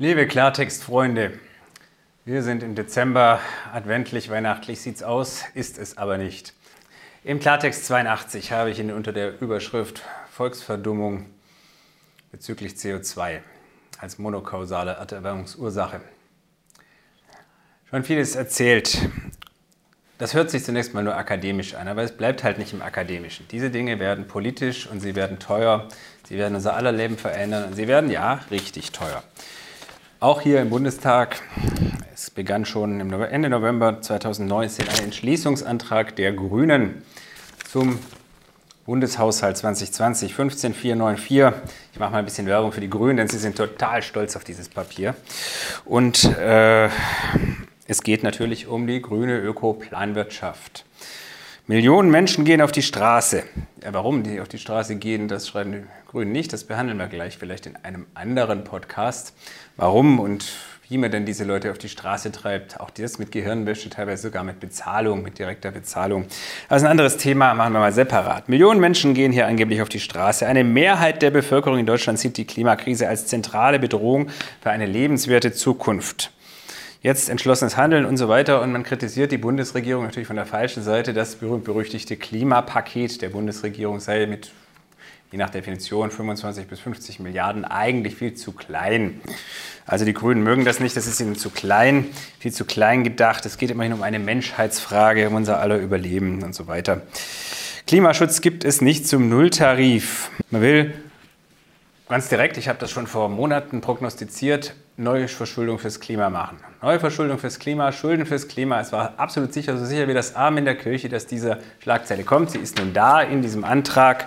Liebe Klartextfreunde, wir sind im Dezember, adventlich, weihnachtlich sieht's aus, ist es aber nicht. Im Klartext 82 habe ich Ihnen unter der Überschrift Volksverdummung bezüglich CO2 als monokausale Erderwärmungsursache schon vieles erzählt. Das hört sich zunächst mal nur akademisch an, aber es bleibt halt nicht im Akademischen. Diese Dinge werden politisch und sie werden teuer, sie werden unser aller Leben verändern und sie werden, ja, richtig teuer. Auch hier im Bundestag, es begann schon Ende November 2019 ein Entschließungsantrag der Grünen zum Bundeshaushalt 2020 15494. Ich mache mal ein bisschen Werbung für die Grünen, denn sie sind total stolz auf dieses Papier. Und äh, es geht natürlich um die grüne Ökoplanwirtschaft. Millionen Menschen gehen auf die Straße. Ja, warum die auf die Straße gehen, das schreiben die Grünen nicht. Das behandeln wir gleich vielleicht in einem anderen Podcast. Warum und wie man denn diese Leute auf die Straße treibt, auch das mit Gehirnwäsche, teilweise sogar mit Bezahlung, mit direkter Bezahlung. Also ein anderes Thema machen wir mal separat. Millionen Menschen gehen hier angeblich auf die Straße. Eine Mehrheit der Bevölkerung in Deutschland sieht die Klimakrise als zentrale Bedrohung für eine lebenswerte Zukunft jetzt entschlossenes Handeln und so weiter. Und man kritisiert die Bundesregierung natürlich von der falschen Seite. Das berühmt-berüchtigte Klimapaket der Bundesregierung sei mit, je nach Definition, 25 bis 50 Milliarden eigentlich viel zu klein. Also die Grünen mögen das nicht, das ist ihnen zu klein, viel zu klein gedacht. Es geht immerhin um eine Menschheitsfrage, um unser aller Überleben und so weiter. Klimaschutz gibt es nicht zum Nulltarif. Man will Ganz direkt, ich habe das schon vor Monaten prognostiziert, neue Verschuldung fürs Klima machen. Neue Verschuldung fürs Klima, Schulden fürs Klima. Es war absolut sicher, so sicher wie das Arm in der Kirche, dass diese Schlagzeile kommt. Sie ist nun da in diesem Antrag.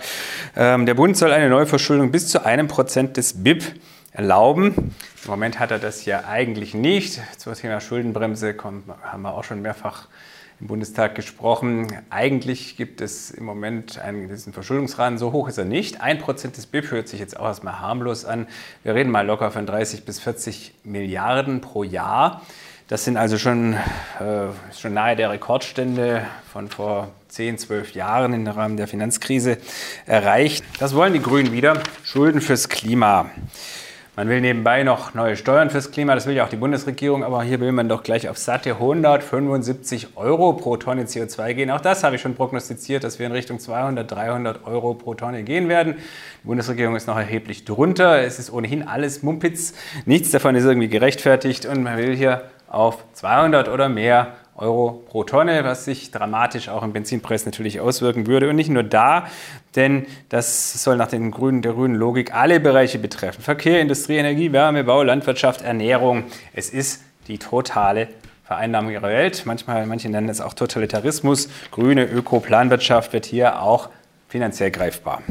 Ähm, der Bund soll eine Neuverschuldung bis zu einem Prozent des BIP erlauben. Im Moment hat er das ja eigentlich nicht. Zum Thema Schuldenbremse kommt, haben wir auch schon mehrfach im Bundestag gesprochen. Eigentlich gibt es im Moment einen diesen Verschuldungsraten, so hoch ist er nicht. Ein Prozent des BIP hört sich jetzt auch erstmal harmlos an. Wir reden mal locker von 30 bis 40 Milliarden pro Jahr. Das sind also schon, äh, schon nahe der Rekordstände von vor 10, 12 Jahren im Rahmen der Finanzkrise erreicht. Das wollen die Grünen wieder. Schulden fürs Klima. Man will nebenbei noch neue Steuern fürs Klima, das will ja auch die Bundesregierung, aber hier will man doch gleich auf satte 175 Euro pro Tonne CO2 gehen. Auch das habe ich schon prognostiziert, dass wir in Richtung 200, 300 Euro pro Tonne gehen werden. Die Bundesregierung ist noch erheblich drunter. Es ist ohnehin alles Mumpitz. Nichts davon ist irgendwie gerechtfertigt und man will hier auf 200 oder mehr Euro pro Tonne, was sich dramatisch auch im Benzinpreis natürlich auswirken würde. Und nicht nur da, denn das soll nach den Grünen, der grünen Logik alle Bereiche betreffen. Verkehr, Industrie, Energie, Wärme, Bau, Landwirtschaft, Ernährung. Es ist die totale Vereinnahmung ihrer Welt. Manchmal, manche nennen es auch Totalitarismus. Grüne Öko-Planwirtschaft wird hier auch finanziell greifbar.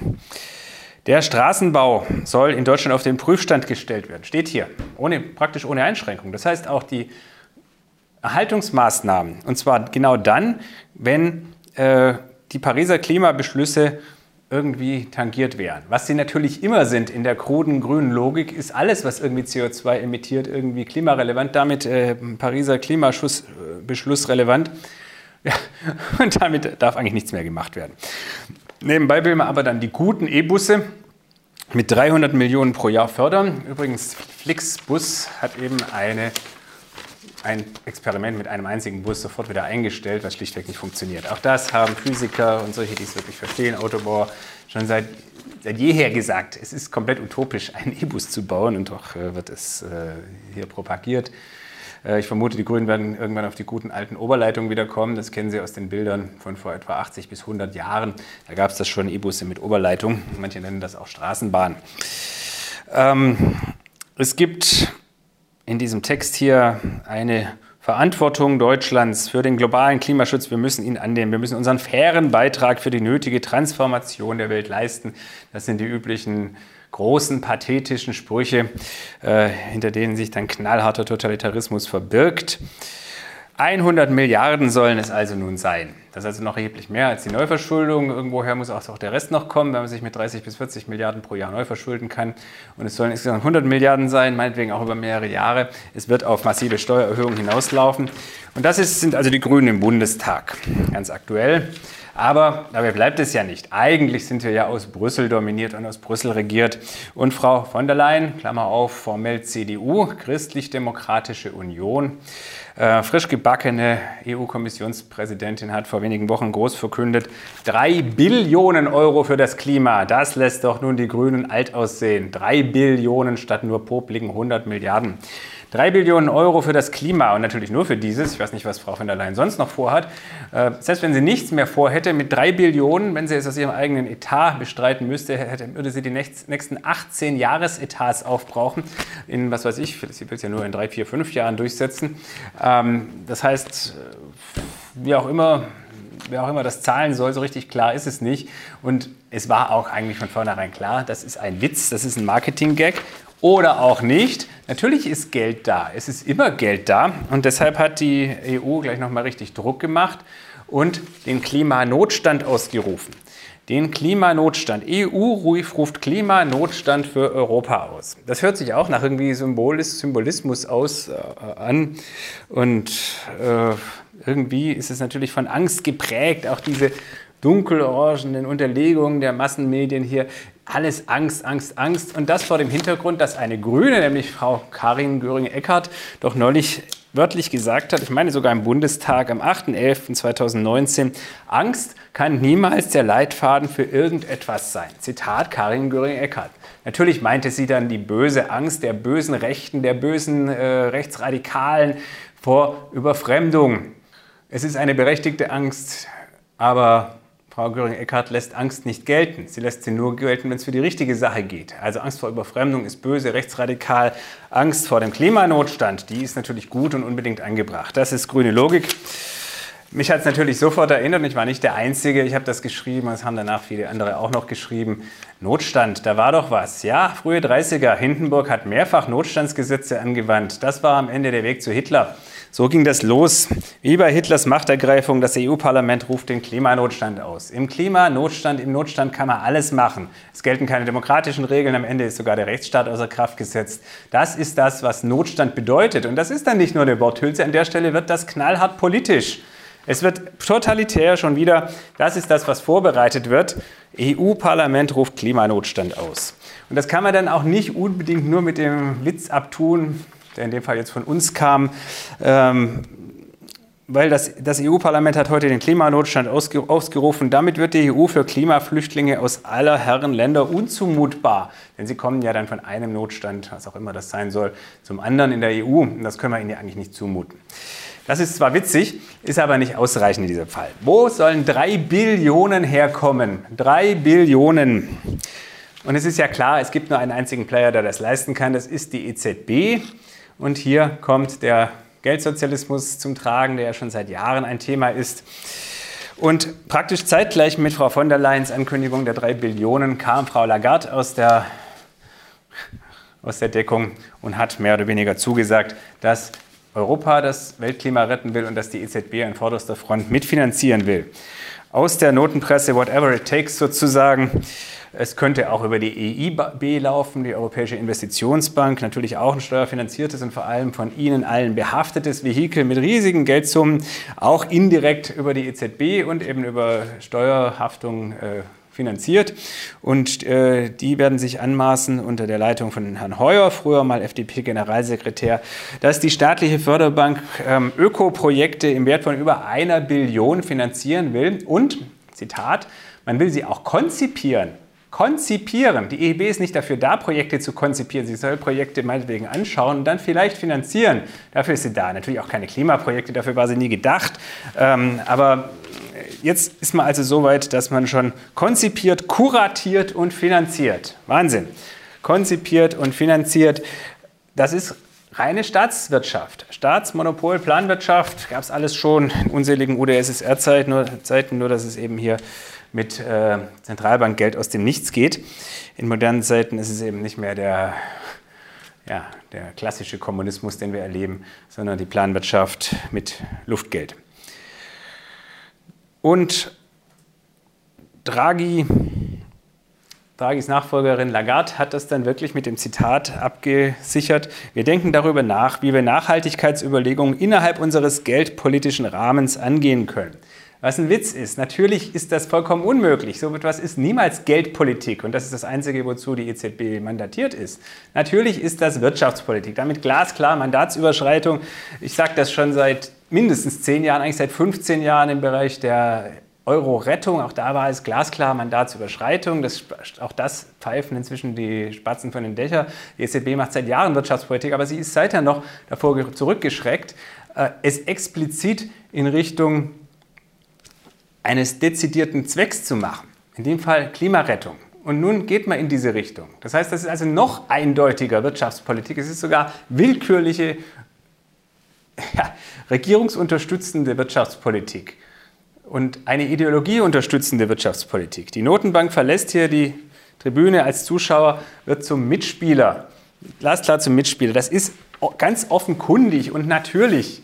Der Straßenbau soll in Deutschland auf den Prüfstand gestellt werden. Steht hier, ohne, praktisch ohne Einschränkung. Das heißt, auch die Erhaltungsmaßnahmen. Und zwar genau dann, wenn äh, die Pariser Klimabeschlüsse irgendwie tangiert wären. Was sie natürlich immer sind in der kruden grünen Logik, ist alles, was irgendwie CO2 emittiert, irgendwie klimarelevant, damit äh, Pariser Klimabeschluss relevant. Ja, und damit darf eigentlich nichts mehr gemacht werden. Nebenbei will man aber dann die guten E-Busse mit 300 Millionen pro Jahr fördern. Übrigens, Flixbus hat eben eine ein Experiment mit einem einzigen Bus sofort wieder eingestellt, was schlichtweg nicht funktioniert. Auch das haben Physiker und solche, die es wirklich verstehen, Autobauer, schon seit, seit jeher gesagt. Es ist komplett utopisch, einen E-Bus zu bauen und doch äh, wird es äh, hier propagiert. Äh, ich vermute, die Grünen werden irgendwann auf die guten alten Oberleitungen wiederkommen. Das kennen Sie aus den Bildern von vor etwa 80 bis 100 Jahren. Da gab es das schon E-Busse mit Oberleitung. Manche nennen das auch Straßenbahn. Ähm, es gibt in diesem Text hier eine Verantwortung Deutschlands für den globalen Klimaschutz. Wir müssen ihn annehmen. Wir müssen unseren fairen Beitrag für die nötige Transformation der Welt leisten. Das sind die üblichen großen pathetischen Sprüche, äh, hinter denen sich dann knallharter Totalitarismus verbirgt. 100 Milliarden sollen es also nun sein. Das ist also noch erheblich mehr als die Neuverschuldung. Irgendwoher muss auch der Rest noch kommen, wenn man sich mit 30 bis 40 Milliarden pro Jahr neu verschulden kann. Und es sollen insgesamt 100 Milliarden sein, meinetwegen auch über mehrere Jahre. Es wird auf massive Steuererhöhungen hinauslaufen. Und das ist, sind also die Grünen im Bundestag, ganz aktuell. Aber dabei bleibt es ja nicht. Eigentlich sind wir ja aus Brüssel dominiert und aus Brüssel regiert. Und Frau von der Leyen, Klammer auf, formell CDU, Christlich-Demokratische Union, äh, frisch gebackene EU-Kommissionspräsidentin hat vor wenigen Wochen groß verkündet, drei Billionen Euro für das Klima. Das lässt doch nun die Grünen alt aussehen. Drei Billionen statt nur popligen 100 Milliarden. Drei Billionen Euro für das Klima und natürlich nur für dieses. Ich weiß nicht, was Frau von der Leyen sonst noch vorhat. Äh, selbst wenn sie nichts mehr vorhätte, mit drei Billionen, wenn sie es aus ihrem eigenen Etat bestreiten müsste, hätte, würde sie die nächsten 18 Jahresetats aufbrauchen. In, was weiß ich, sie will es ja nur in drei, vier, fünf Jahren durchsetzen. Ähm, das heißt, äh, wie auch immer, wer auch immer das zahlen soll, so richtig klar ist es nicht. Und es war auch eigentlich von vornherein klar, das ist ein Witz, das ist ein Marketing-Gag oder auch nicht. Natürlich ist Geld da. Es ist immer Geld da. Und deshalb hat die EU gleich nochmal richtig Druck gemacht und den Klimanotstand ausgerufen. Den Klimanotstand. EU ruft Klimanotstand für Europa aus. Das hört sich auch nach irgendwie Symbolis, Symbolismus aus äh, an. Und äh, irgendwie ist es natürlich von Angst geprägt. Auch diese dunkelorangenen Unterlegungen der Massenmedien hier alles Angst, Angst, Angst. Und das vor dem Hintergrund, dass eine Grüne, nämlich Frau Karin Göring-Eckardt, doch neulich wörtlich gesagt hat, ich meine sogar im Bundestag am 8.11.2019, Angst kann niemals der Leitfaden für irgendetwas sein. Zitat Karin Göring-Eckardt. Natürlich meinte sie dann die böse Angst der bösen Rechten, der bösen äh, Rechtsradikalen vor Überfremdung. Es ist eine berechtigte Angst, aber Frau Göring-Eckardt lässt Angst nicht gelten. Sie lässt sie nur gelten, wenn es für die richtige Sache geht. Also Angst vor Überfremdung ist böse, rechtsradikal. Angst vor dem Klimanotstand, die ist natürlich gut und unbedingt angebracht. Das ist grüne Logik. Mich hat es natürlich sofort erinnert, ich war nicht der Einzige, ich habe das geschrieben, es haben danach viele andere auch noch geschrieben. Notstand, da war doch was. Ja, frühe 30er, Hindenburg hat mehrfach Notstandsgesetze angewandt. Das war am Ende der Weg zu Hitler. So ging das los. Wie bei Hitlers Machtergreifung, das EU-Parlament ruft den Klimanotstand aus. Im Klimanotstand, im Notstand kann man alles machen. Es gelten keine demokratischen Regeln, am Ende ist sogar der Rechtsstaat außer Kraft gesetzt. Das ist das, was Notstand bedeutet. Und das ist dann nicht nur eine Worthülse, an der Stelle wird das knallhart politisch. Es wird totalitär schon wieder. Das ist das, was vorbereitet wird. EU-Parlament ruft Klimanotstand aus. Und das kann man dann auch nicht unbedingt nur mit dem Witz abtun, der in dem Fall jetzt von uns kam, ähm, weil das, das EU-Parlament hat heute den Klimanotstand ausgerufen. Damit wird die EU für Klimaflüchtlinge aus aller Herren Länder unzumutbar. Denn sie kommen ja dann von einem Notstand, was auch immer das sein soll, zum anderen in der EU. Und das können wir ihnen ja eigentlich nicht zumuten. Das ist zwar witzig, ist aber nicht ausreichend in diesem Fall. Wo sollen drei Billionen herkommen? Drei Billionen. Und es ist ja klar, es gibt nur einen einzigen Player, der das leisten kann. Das ist die EZB. Und hier kommt der Geldsozialismus zum Tragen, der ja schon seit Jahren ein Thema ist. Und praktisch zeitgleich mit Frau von der Leyens Ankündigung der drei Billionen kam Frau Lagarde aus der, aus der Deckung und hat mehr oder weniger zugesagt, dass Europa das Weltklima retten will und dass die EZB an vorderster Front mitfinanzieren will. Aus der Notenpresse, whatever it takes sozusagen, es könnte auch über die EIB laufen, die Europäische Investitionsbank, natürlich auch ein steuerfinanziertes und vor allem von Ihnen allen behaftetes Vehikel mit riesigen Geldsummen, auch indirekt über die EZB und eben über Steuerhaftung äh, finanziert. Und äh, die werden sich anmaßen unter der Leitung von Herrn Heuer, früher mal FDP-Generalsekretär, dass die staatliche Förderbank ähm, Ökoprojekte im Wert von über einer Billion finanzieren will. Und, Zitat, man will sie auch konzipieren konzipieren. Die EIB ist nicht dafür da, Projekte zu konzipieren. Sie soll Projekte meinetwegen anschauen und dann vielleicht finanzieren. Dafür ist sie da. Natürlich auch keine Klimaprojekte, dafür war sie nie gedacht. Ähm, aber jetzt ist man also so weit, dass man schon konzipiert, kuratiert und finanziert. Wahnsinn. Konzipiert und finanziert. Das ist reine Staatswirtschaft. Staatsmonopol, Planwirtschaft, gab es alles schon in unseligen UdSSR-Zeiten, nur, nur dass es eben hier mit äh, Zentralbankgeld aus dem Nichts geht. In modernen Zeiten ist es eben nicht mehr der, ja, der klassische Kommunismus, den wir erleben, sondern die Planwirtschaft mit Luftgeld. Und Draghi, Draghis Nachfolgerin Lagarde hat das dann wirklich mit dem Zitat abgesichert. Wir denken darüber nach, wie wir Nachhaltigkeitsüberlegungen innerhalb unseres geldpolitischen Rahmens angehen können. Was ein Witz ist. Natürlich ist das vollkommen unmöglich. So etwas ist niemals Geldpolitik und das ist das Einzige, wozu die EZB mandatiert ist. Natürlich ist das Wirtschaftspolitik. Damit glasklar Mandatsüberschreitung. Ich sage das schon seit mindestens zehn Jahren, eigentlich seit 15 Jahren im Bereich der Euro-Rettung. Auch da war es glasklar Mandatsüberschreitung. Das, auch das pfeifen inzwischen die Spatzen von den Dächern. Die EZB macht seit Jahren Wirtschaftspolitik, aber sie ist seither noch davor zurückgeschreckt, äh, es explizit in Richtung eines dezidierten Zwecks zu machen, in dem Fall Klimarettung. Und nun geht man in diese Richtung. Das heißt, das ist also noch eindeutiger Wirtschaftspolitik. Es ist sogar willkürliche, ja, regierungsunterstützende Wirtschaftspolitik und eine ideologieunterstützende Wirtschaftspolitik. Die Notenbank verlässt hier die Tribüne als Zuschauer, wird zum Mitspieler, glasklar zum Mitspieler. Das ist ganz offenkundig und natürlich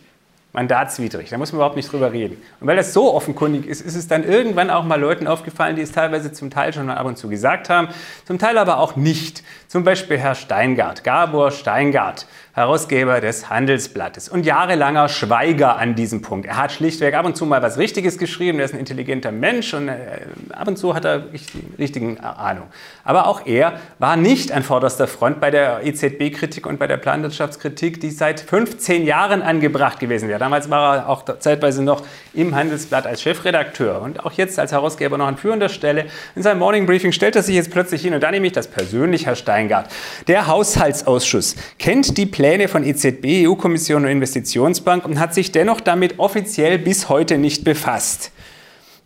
mandatswidrig. Da muss man überhaupt nicht drüber reden. Und weil das so offenkundig ist, ist es dann irgendwann auch mal Leuten aufgefallen, die es teilweise zum Teil schon mal ab und zu gesagt haben, zum Teil aber auch nicht. Zum Beispiel Herr Steingart, Gabor Steingart, Herausgeber des Handelsblattes und jahrelanger Schweiger an diesem Punkt. Er hat schlichtweg ab und zu mal was Richtiges geschrieben, er ist ein intelligenter Mensch und äh, ab und zu hat er die richtigen Ahnung. Aber auch er war nicht an vorderster Front bei der EZB-Kritik und bei der Planwirtschaftskritik, die seit 15 Jahren angebracht gewesen wäre. Damals war er auch zeitweise noch im Handelsblatt als Chefredakteur und auch jetzt als Herausgeber noch an führender Stelle. In seinem Morning Briefing stellt er sich jetzt plötzlich hin und da nehme ich das persönlich, Herr Steingart. Der Haushaltsausschuss kennt die Pläne von EZB, EU-Kommission und Investitionsbank und hat sich dennoch damit offiziell bis heute nicht befasst.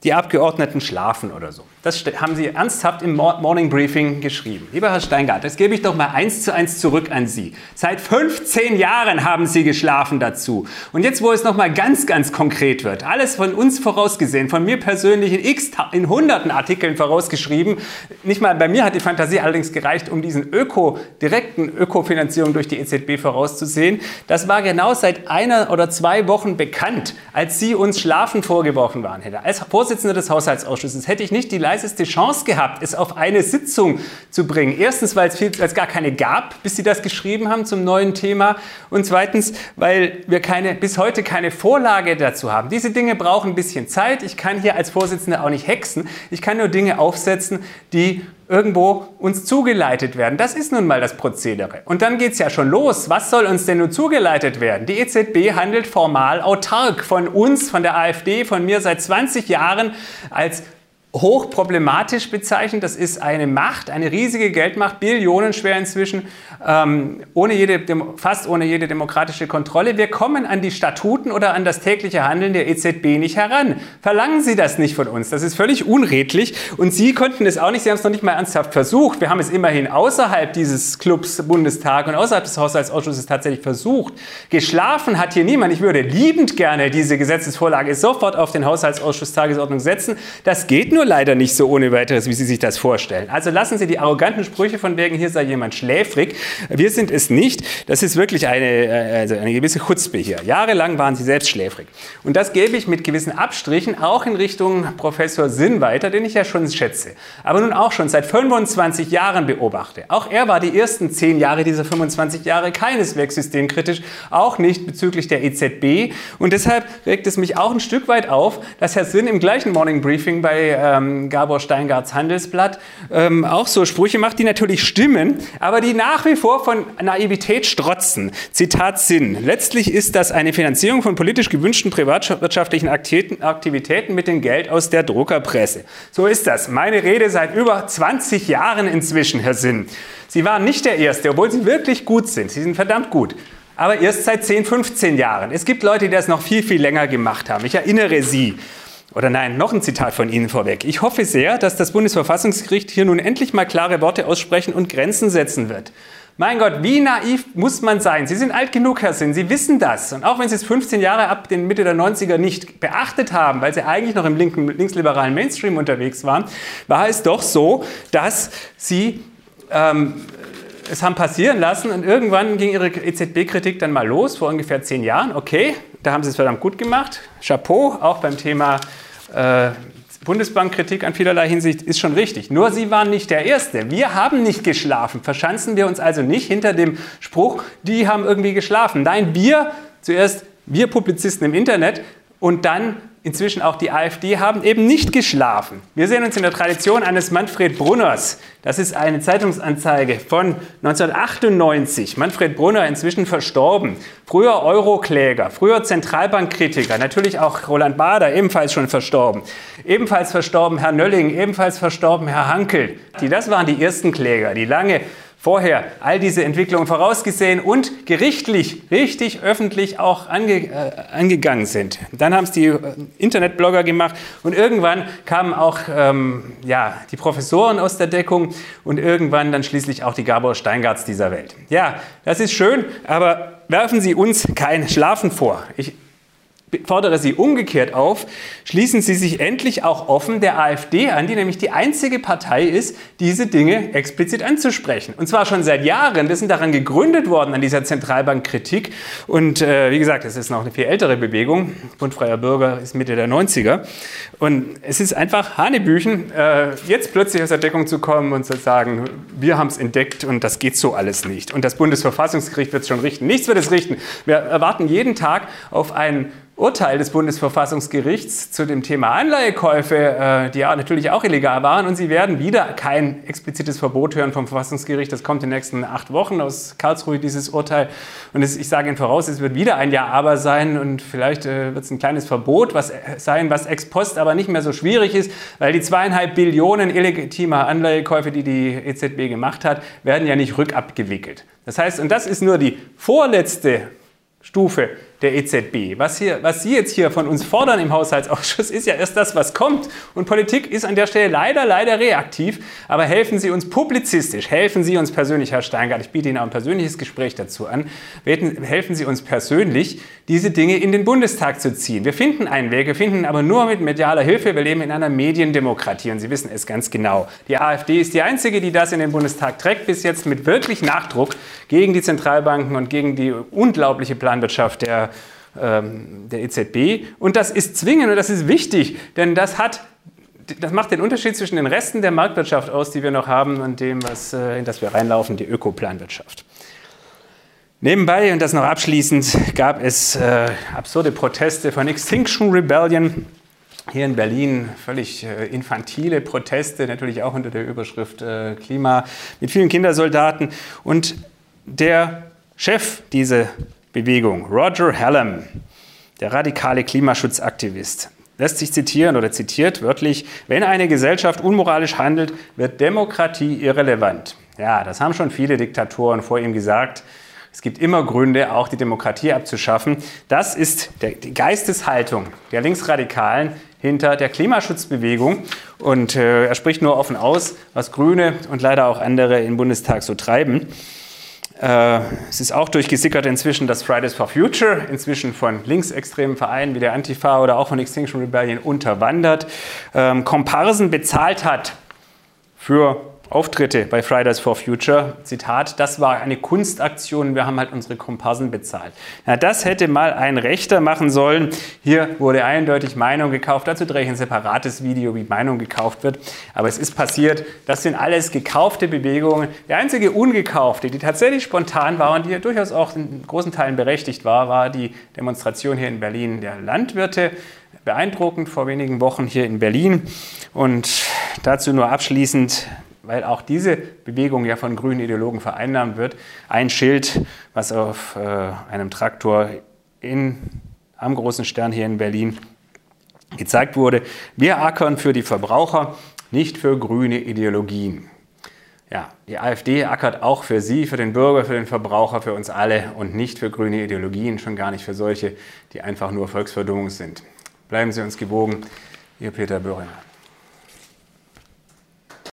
Die Abgeordneten schlafen oder so. Das haben Sie ernsthaft im Morning Briefing geschrieben. Lieber Herr Steingart, das gebe ich doch mal eins zu eins zurück an Sie. Seit 15 Jahren haben Sie geschlafen dazu. Und jetzt, wo es noch mal ganz, ganz konkret wird, alles von uns vorausgesehen, von mir persönlich in x, in hunderten Artikeln vorausgeschrieben. Nicht mal bei mir hat die Fantasie allerdings gereicht, um diesen Öko, direkten Ökofinanzierung durch die EZB vorauszusehen. Das war genau seit einer oder zwei Wochen bekannt, als Sie uns Schlafen vorgeworfen waren. Als Vorsitzender des Haushaltsausschusses hätte ich nicht die leiseste Chance gehabt, es auf eine Sitzung zu bringen. Erstens, weil es, viel, weil es gar keine gab, bis sie das geschrieben haben zum neuen Thema. Und zweitens, weil wir keine, bis heute keine Vorlage dazu haben. Diese Dinge brauchen ein bisschen Zeit. Ich kann hier als Vorsitzender auch nicht hexen. Ich kann nur Dinge aufsetzen, die irgendwo uns zugeleitet werden. Das ist nun mal das Prozedere. Und dann geht es ja schon los. Was soll uns denn nun zugeleitet werden? Die EZB handelt formal autark von uns, von der AfD, von mir seit 20 Jahren als hochproblematisch bezeichnet. Das ist eine Macht, eine riesige Geldmacht, billionenschwer inzwischen, ähm, ohne jede, fast ohne jede demokratische Kontrolle. Wir kommen an die Statuten oder an das tägliche Handeln der EZB nicht heran. Verlangen Sie das nicht von uns. Das ist völlig unredlich. Und Sie konnten es auch nicht. Sie haben es noch nicht mal ernsthaft versucht. Wir haben es immerhin außerhalb dieses Clubs Bundestag und außerhalb des Haushaltsausschusses tatsächlich versucht. Geschlafen hat hier niemand. Ich würde liebend gerne diese Gesetzesvorlage sofort auf den Haushaltsausschuss Tagesordnung setzen. Das geht nur nur leider nicht so ohne weiteres, wie Sie sich das vorstellen. Also lassen Sie die arroganten Sprüche von wegen, hier sei jemand schläfrig. Wir sind es nicht. Das ist wirklich eine, äh, also eine gewisse Chutzpe hier. Jahrelang waren Sie selbst schläfrig. Und das gebe ich mit gewissen Abstrichen auch in Richtung Professor Sinn weiter, den ich ja schon schätze. Aber nun auch schon seit 25 Jahren beobachte. Auch er war die ersten 10 Jahre dieser 25 Jahre keineswegs systemkritisch, auch nicht bezüglich der EZB. Und deshalb regt es mich auch ein Stück weit auf, dass Herr Sinn im gleichen Morning Briefing bei äh, ähm, Gabor Steingarts Handelsblatt ähm, auch so Sprüche macht, die natürlich stimmen, aber die nach wie vor von Naivität strotzen. Zitat Sinn. Letztlich ist das eine Finanzierung von politisch gewünschten privatwirtschaftlichen Aktivitäten mit dem Geld aus der Druckerpresse. So ist das. Meine Rede seit über 20 Jahren inzwischen, Herr Sinn. Sie waren nicht der Erste, obwohl Sie wirklich gut sind. Sie sind verdammt gut aber erst seit 10, 15 Jahren. Es gibt Leute, die das noch viel, viel länger gemacht haben. Ich erinnere Sie oder nein, noch ein Zitat von Ihnen vorweg. Ich hoffe sehr, dass das Bundesverfassungsgericht hier nun endlich mal klare Worte aussprechen und Grenzen setzen wird. Mein Gott, wie naiv muss man sein? Sie sind alt genug, Herr Sinn, Sie wissen das. Und auch wenn Sie es 15 Jahre ab den Mitte der 90er nicht beachtet haben, weil Sie eigentlich noch im linken, linksliberalen Mainstream unterwegs waren, war es doch so, dass Sie ähm, es haben passieren lassen und irgendwann ging Ihre EZB-Kritik dann mal los, vor ungefähr zehn Jahren. Okay, da haben Sie es verdammt gut gemacht. Chapeau, auch beim Thema äh, Bundesbankkritik an vielerlei Hinsicht ist schon richtig. Nur Sie waren nicht der Erste. Wir haben nicht geschlafen. Verschanzen wir uns also nicht hinter dem Spruch, die haben irgendwie geschlafen. Nein, wir, zuerst wir Publizisten im Internet und dann inzwischen auch die AfD haben eben nicht geschlafen. Wir sehen uns in der Tradition eines Manfred Brunners. Das ist eine Zeitungsanzeige von 1998. Manfred Brunner, inzwischen verstorben. Früher Eurokläger, früher Zentralbankkritiker, natürlich auch Roland Bader, ebenfalls schon verstorben. Ebenfalls verstorben Herr Nölling, ebenfalls verstorben Herr Hankel. Die, das waren die ersten Kläger, die lange vorher all diese Entwicklungen vorausgesehen und gerichtlich, richtig öffentlich auch ange, äh, angegangen sind. Dann haben es die äh, Internetblogger gemacht und irgendwann kamen auch ähm, ja, die Professoren aus der Deckung und irgendwann dann schließlich auch die Gabor Steingarts dieser Welt. Ja, das ist schön, aber werfen Sie uns kein Schlafen vor. Ich fordere Sie umgekehrt auf, schließen Sie sich endlich auch offen der AfD an, die nämlich die einzige Partei ist, diese Dinge explizit anzusprechen. Und zwar schon seit Jahren. Wir sind daran gegründet worden, an dieser Zentralbankkritik. Und äh, wie gesagt, es ist noch eine viel ältere Bewegung. Bund Freier Bürger ist Mitte der 90er. Und es ist einfach Hanebüchen, äh, jetzt plötzlich aus der Deckung zu kommen und zu sagen, wir haben es entdeckt und das geht so alles nicht. Und das Bundesverfassungsgericht wird es schon richten. Nichts wird es richten. Wir erwarten jeden Tag auf einen Urteil des Bundesverfassungsgerichts zu dem Thema Anleihekäufe, äh, die ja natürlich auch illegal waren. Und Sie werden wieder kein explizites Verbot hören vom Verfassungsgericht. Das kommt in den nächsten acht Wochen aus Karlsruhe, dieses Urteil. Und ich sage Ihnen voraus, es wird wieder ein Ja-Aber sein. Und vielleicht äh, wird es ein kleines Verbot was, sein, was ex post aber nicht mehr so schwierig ist, weil die zweieinhalb Billionen illegitimer Anleihekäufe, die die EZB gemacht hat, werden ja nicht rückabgewickelt. Das heißt, und das ist nur die vorletzte Stufe der EZB. Was, hier, was Sie jetzt hier von uns fordern im Haushaltsausschuss, ist ja erst das, was kommt. Und Politik ist an der Stelle leider, leider reaktiv. Aber helfen Sie uns publizistisch, helfen Sie uns persönlich, Herr Steingart, ich biete Ihnen auch ein persönliches Gespräch dazu an, helfen Sie uns persönlich, diese Dinge in den Bundestag zu ziehen. Wir finden einen Weg, wir finden aber nur mit medialer Hilfe. Wir leben in einer Mediendemokratie und Sie wissen es ganz genau. Die AfD ist die einzige, die das in den Bundestag trägt, bis jetzt mit wirklich Nachdruck gegen die Zentralbanken und gegen die unglaubliche Planwirtschaft der ähm, der EZB. Und das ist zwingend und das ist wichtig, denn das hat das macht den Unterschied zwischen den Resten der Marktwirtschaft aus, die wir noch haben, und dem, was, äh, in das wir reinlaufen, die Ökoplanwirtschaft. Nebenbei, und das noch abschließend, gab es äh, absurde Proteste von Extinction Rebellion hier in Berlin, völlig äh, infantile Proteste, natürlich auch unter der Überschrift äh, Klima, mit vielen Kindersoldaten. Und der Chef dieser Bewegung. Roger Hallam, der radikale Klimaschutzaktivist, lässt sich zitieren oder zitiert wörtlich, wenn eine Gesellschaft unmoralisch handelt, wird Demokratie irrelevant. Ja, das haben schon viele Diktatoren vor ihm gesagt. Es gibt immer Gründe, auch die Demokratie abzuschaffen. Das ist der, die Geisteshaltung der Linksradikalen hinter der Klimaschutzbewegung. Und äh, er spricht nur offen aus, was Grüne und leider auch andere im Bundestag so treiben. Äh, es ist auch durchgesickert inzwischen, dass Fridays for Future inzwischen von linksextremen Vereinen wie der Antifa oder auch von Extinction Rebellion unterwandert, ähm, Komparsen bezahlt hat für Auftritte bei Fridays for Future. Zitat, das war eine Kunstaktion, wir haben halt unsere Komparsen bezahlt. Ja, das hätte mal ein Rechter machen sollen. Hier wurde eindeutig Meinung gekauft. Dazu drehe ich ein separates Video, wie Meinung gekauft wird. Aber es ist passiert. Das sind alles gekaufte Bewegungen. Der einzige ungekaufte, die tatsächlich spontan war und die durchaus auch in großen Teilen berechtigt war, war die Demonstration hier in Berlin der Landwirte beeindruckend vor wenigen Wochen hier in Berlin. Und dazu nur abschließend weil auch diese Bewegung ja von grünen Ideologen vereinnahmt wird, ein Schild, was auf äh, einem Traktor in, am großen Stern hier in Berlin gezeigt wurde. Wir ackern für die Verbraucher, nicht für grüne Ideologien. Ja, die AfD ackert auch für Sie, für den Bürger, für den Verbraucher, für uns alle und nicht für grüne Ideologien, schon gar nicht für solche, die einfach nur Volksverdummung sind. Bleiben Sie uns gewogen, Ihr Peter Böhringer.